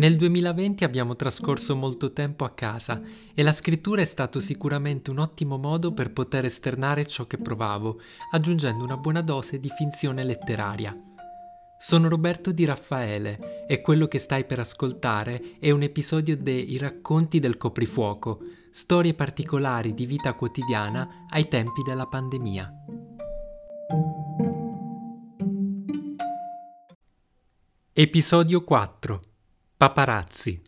Nel 2020 abbiamo trascorso molto tempo a casa e la scrittura è stato sicuramente un ottimo modo per poter esternare ciò che provavo, aggiungendo una buona dose di finzione letteraria. Sono Roberto Di Raffaele e quello che stai per ascoltare è un episodio dei Racconti del coprifuoco, storie particolari di vita quotidiana ai tempi della pandemia. Episodio 4 Paparazzi.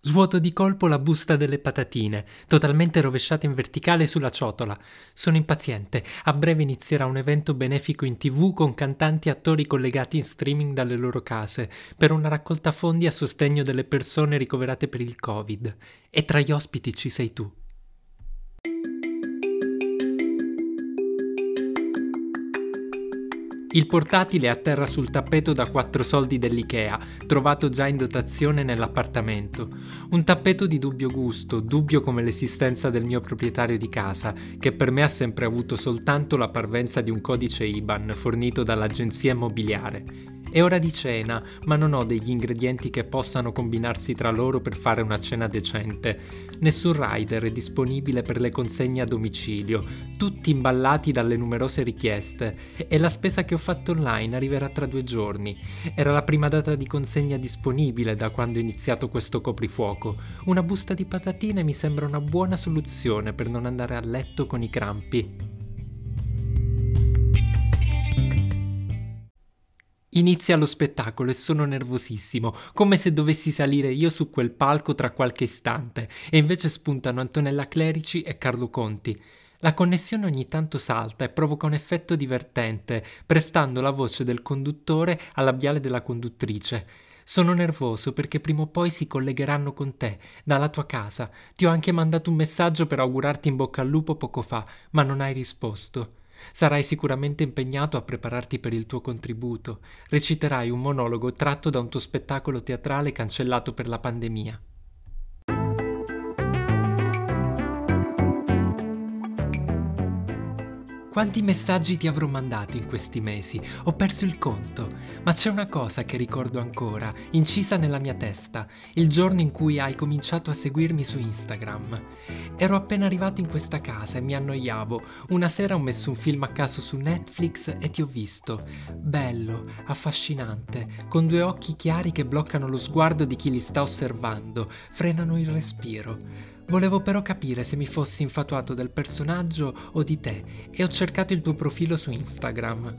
Svuoto di colpo la busta delle patatine, totalmente rovesciata in verticale sulla ciotola. Sono impaziente. A breve inizierà un evento benefico in tv con cantanti e attori collegati in streaming dalle loro case per una raccolta fondi a sostegno delle persone ricoverate per il Covid. E tra gli ospiti ci sei tu. Il portatile è a terra sul tappeto da 4 soldi dell'IKEA, trovato già in dotazione nell'appartamento. Un tappeto di dubbio gusto, dubbio come l'esistenza del mio proprietario di casa, che per me ha sempre avuto soltanto la parvenza di un codice IBAN fornito dall'agenzia immobiliare. È ora di cena, ma non ho degli ingredienti che possano combinarsi tra loro per fare una cena decente. Nessun rider è disponibile per le consegne a domicilio, tutti imballati dalle numerose richieste, e la spesa che ho fatto online arriverà tra due giorni. Era la prima data di consegna disponibile da quando ho iniziato questo coprifuoco. Una busta di patatine mi sembra una buona soluzione per non andare a letto con i crampi. Inizia lo spettacolo e sono nervosissimo, come se dovessi salire io su quel palco tra qualche istante, e invece spuntano Antonella Clerici e Carlo Conti. La connessione ogni tanto salta e provoca un effetto divertente, prestando la voce del conduttore al labiale della conduttrice. Sono nervoso perché prima o poi si collegheranno con te, dalla tua casa. Ti ho anche mandato un messaggio per augurarti in bocca al lupo poco fa, ma non hai risposto. Sarai sicuramente impegnato a prepararti per il tuo contributo. Reciterai un monologo tratto da un tuo spettacolo teatrale cancellato per la pandemia. Quanti messaggi ti avrò mandato in questi mesi? Ho perso il conto, ma c'è una cosa che ricordo ancora, incisa nella mia testa, il giorno in cui hai cominciato a seguirmi su Instagram. Ero appena arrivato in questa casa e mi annoiavo. Una sera ho messo un film a caso su Netflix e ti ho visto. Bello, affascinante, con due occhi chiari che bloccano lo sguardo di chi li sta osservando, frenano il respiro. Volevo però capire se mi fossi infatuato del personaggio o di te e ho cercato il tuo profilo su Instagram.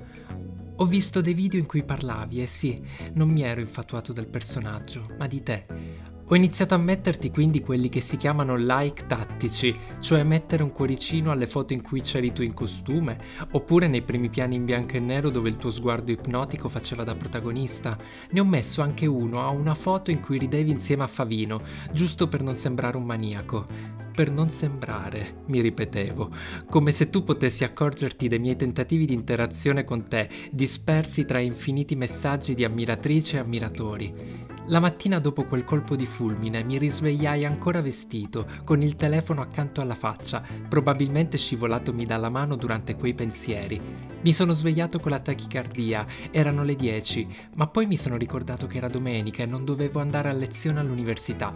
Ho visto dei video in cui parlavi e sì, non mi ero infatuato del personaggio, ma di te. Ho iniziato a metterti quindi quelli che si chiamano like tattici, cioè mettere un cuoricino alle foto in cui c'eri tu in costume, oppure nei primi piani in bianco e nero dove il tuo sguardo ipnotico faceva da protagonista. Ne ho messo anche uno a una foto in cui ridevi insieme a Favino, giusto per non sembrare un maniaco. Per non sembrare, mi ripetevo, come se tu potessi accorgerti dei miei tentativi di interazione con te, dispersi tra infiniti messaggi di ammiratrici e ammiratori. La mattina dopo quel colpo di fulmine mi risvegliai ancora vestito, con il telefono accanto alla faccia, probabilmente scivolatomi dalla mano durante quei pensieri. Mi sono svegliato con la tachicardia, erano le 10, ma poi mi sono ricordato che era domenica e non dovevo andare a lezione all'università.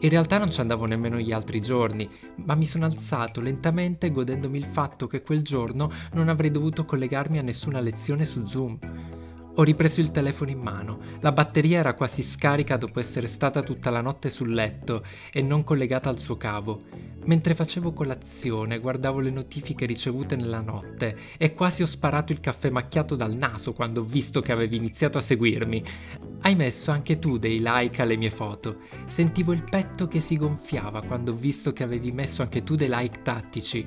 In realtà non ci andavo nemmeno gli altri giorni, ma mi sono alzato lentamente godendomi il fatto che quel giorno non avrei dovuto collegarmi a nessuna lezione su Zoom. Ho ripreso il telefono in mano. La batteria era quasi scarica dopo essere stata tutta la notte sul letto e non collegata al suo cavo. Mentre facevo colazione guardavo le notifiche ricevute nella notte e quasi ho sparato il caffè macchiato dal naso quando ho visto che avevi iniziato a seguirmi. Hai messo anche tu dei like alle mie foto. Sentivo il petto che si gonfiava quando ho visto che avevi messo anche tu dei like tattici.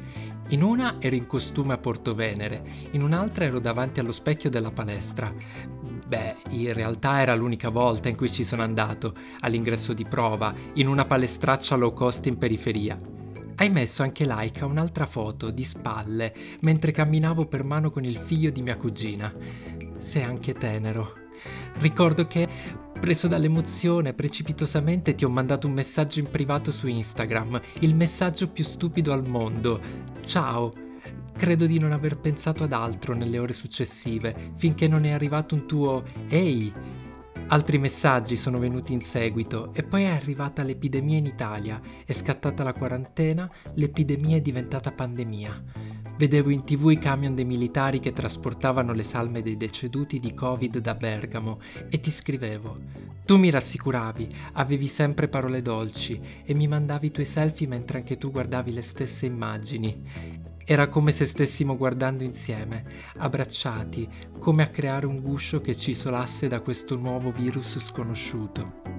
In una ero in costume a Porto Venere, in un'altra ero davanti allo specchio della palestra. Beh, in realtà era l'unica volta in cui ci sono andato, all'ingresso di prova, in una palestraccia low cost in periferia. Hai messo anche like a un'altra foto di spalle mentre camminavo per mano con il figlio di mia cugina. Sei anche tenero. Ricordo che, preso dall'emozione, precipitosamente ti ho mandato un messaggio in privato su Instagram, il messaggio più stupido al mondo. Ciao. Credo di non aver pensato ad altro nelle ore successive, finché non è arrivato un tuo Ehi. Altri messaggi sono venuti in seguito e poi è arrivata l'epidemia in Italia, è scattata la quarantena, l'epidemia è diventata pandemia. Vedevo in tv i camion dei militari che trasportavano le salme dei deceduti di Covid da Bergamo e ti scrivevo. Tu mi rassicuravi, avevi sempre parole dolci e mi mandavi i tuoi selfie mentre anche tu guardavi le stesse immagini. Era come se stessimo guardando insieme, abbracciati, come a creare un guscio che ci isolasse da questo nuovo virus sconosciuto.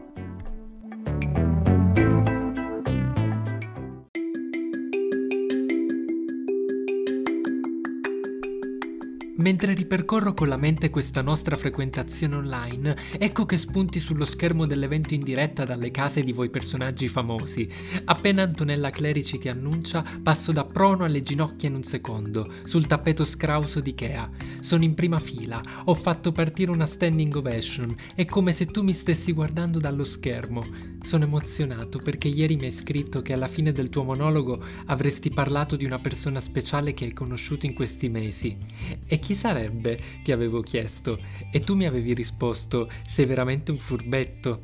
Mentre ripercorro con la mente questa nostra frequentazione online, ecco che spunti sullo schermo dell'evento in diretta dalle case di voi personaggi famosi. Appena Antonella Clerici ti annuncia, passo da prono alle ginocchia in un secondo, sul tappeto scrauso di Ikea. Sono in prima fila, ho fatto partire una standing ovation, è come se tu mi stessi guardando dallo schermo. Sono emozionato perché ieri mi hai scritto che alla fine del tuo monologo avresti parlato di una persona speciale che hai conosciuto in questi mesi. E chi sarebbe? ti avevo chiesto. E tu mi avevi risposto: sei veramente un furbetto.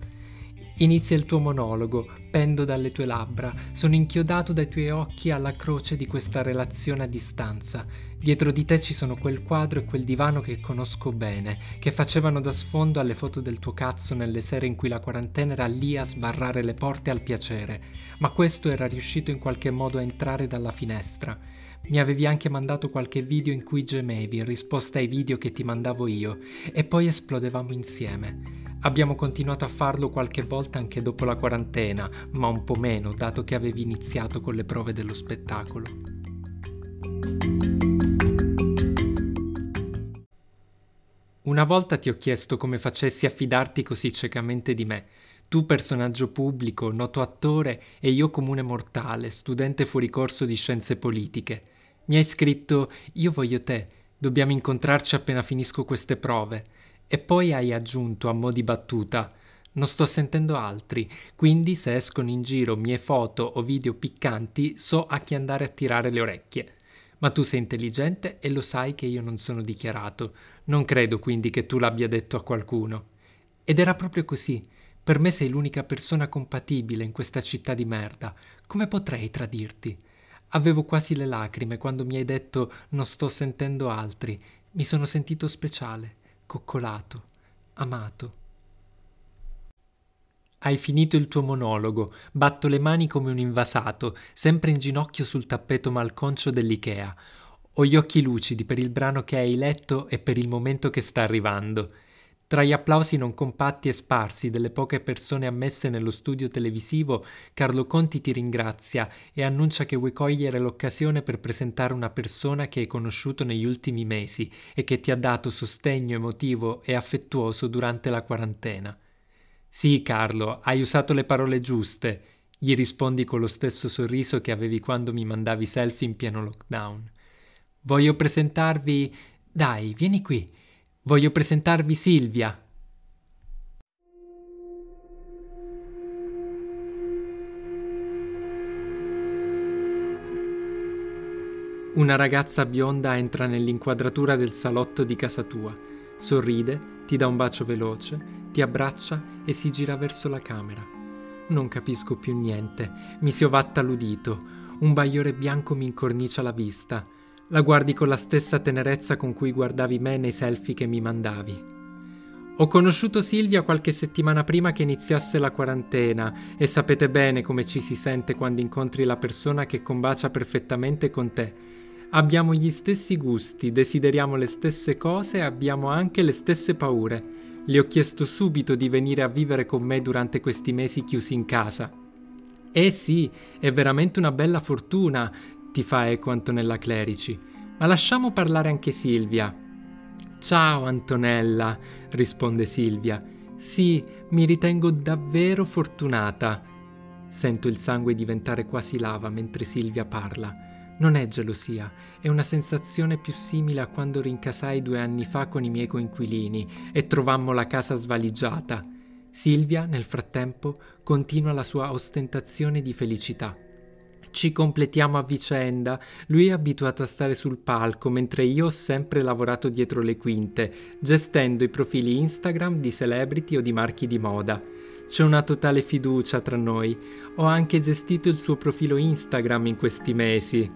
Inizia il tuo monologo, pendo dalle tue labbra, sono inchiodato dai tuoi occhi alla croce di questa relazione a distanza. Dietro di te ci sono quel quadro e quel divano che conosco bene, che facevano da sfondo alle foto del tuo cazzo nelle sere in cui la quarantena era lì a sbarrare le porte al piacere, ma questo era riuscito in qualche modo a entrare dalla finestra. Mi avevi anche mandato qualche video in cui gemevi in risposta ai video che ti mandavo io e poi esplodevamo insieme. Abbiamo continuato a farlo qualche volta anche dopo la quarantena, ma un po' meno dato che avevi iniziato con le prove dello spettacolo. Una volta ti ho chiesto come facessi a fidarti così ciecamente di me. Tu personaggio pubblico, noto attore e io comune mortale, studente fuori corso di scienze politiche. Mi hai scritto io voglio te, dobbiamo incontrarci appena finisco queste prove. E poi hai aggiunto a mo' di battuta non sto sentendo altri, quindi se escono in giro mie foto o video piccanti so a chi andare a tirare le orecchie. Ma tu sei intelligente e lo sai che io non sono dichiarato. Non credo quindi che tu l'abbia detto a qualcuno. Ed era proprio così. Per me sei l'unica persona compatibile in questa città di merda. Come potrei tradirti? Avevo quasi le lacrime quando mi hai detto non sto sentendo altri. Mi sono sentito speciale coccolato, amato. Hai finito il tuo monologo, batto le mani come un invasato, sempre in ginocchio sul tappeto malconcio dell'Ikea. Ho gli occhi lucidi per il brano che hai letto e per il momento che sta arrivando. Tra gli applausi non compatti e sparsi delle poche persone ammesse nello studio televisivo, Carlo Conti ti ringrazia e annuncia che vuoi cogliere l'occasione per presentare una persona che hai conosciuto negli ultimi mesi e che ti ha dato sostegno emotivo e affettuoso durante la quarantena. Sì, Carlo, hai usato le parole giuste, gli rispondi con lo stesso sorriso che avevi quando mi mandavi selfie in pieno lockdown. Voglio presentarvi. Dai, vieni qui. Voglio presentarvi Silvia. Una ragazza bionda entra nell'inquadratura del salotto di casa tua, sorride, ti dà un bacio veloce, ti abbraccia e si gira verso la camera. Non capisco più niente, mi si ovatta l'udito, un bagliore bianco mi incornicia la vista. La guardi con la stessa tenerezza con cui guardavi me nei selfie che mi mandavi. Ho conosciuto Silvia qualche settimana prima che iniziasse la quarantena e sapete bene come ci si sente quando incontri la persona che combacia perfettamente con te. Abbiamo gli stessi gusti, desideriamo le stesse cose e abbiamo anche le stesse paure. Le ho chiesto subito di venire a vivere con me durante questi mesi chiusi in casa. Eh sì, è veramente una bella fortuna, ti fa eco Antonella Clerici. Ma lasciamo parlare anche Silvia. Ciao Antonella, risponde Silvia. Sì, mi ritengo davvero fortunata. Sento il sangue diventare quasi lava mentre Silvia parla. Non è gelosia, è una sensazione più simile a quando rincasai due anni fa con i miei coinquilini e trovammo la casa svaligiata. Silvia, nel frattempo, continua la sua ostentazione di felicità. Ci completiamo a vicenda. Lui è abituato a stare sul palco, mentre io ho sempre lavorato dietro le quinte, gestendo i profili Instagram di celebrity o di marchi di moda. C'è una totale fiducia tra noi. Ho anche gestito il suo profilo Instagram in questi mesi.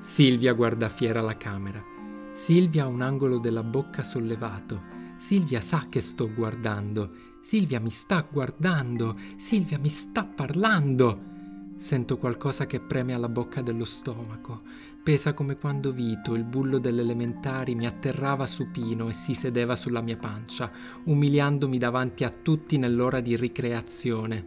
Silvia guarda fiera la camera. Silvia ha un angolo della bocca sollevato. Silvia sa che sto guardando. Silvia mi sta guardando. Silvia mi sta parlando. Sento qualcosa che preme alla bocca dello stomaco. Pesa come quando Vito, il bullo delle elementari, mi atterrava supino e si sedeva sulla mia pancia, umiliandomi davanti a tutti nell'ora di ricreazione.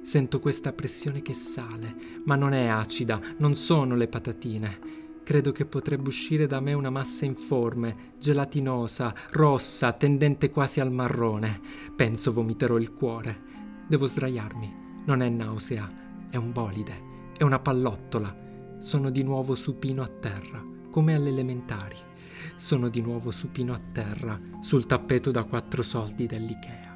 Sento questa pressione che sale, ma non è acida, non sono le patatine. Credo che potrebbe uscire da me una massa informe, gelatinosa, rossa, tendente quasi al marrone. Penso vomiterò il cuore. Devo sdraiarmi. Non è nausea, è un bolide, è una pallottola. Sono di nuovo supino a terra, come alle elementari. Sono di nuovo supino a terra sul tappeto da quattro soldi dell'Ikea.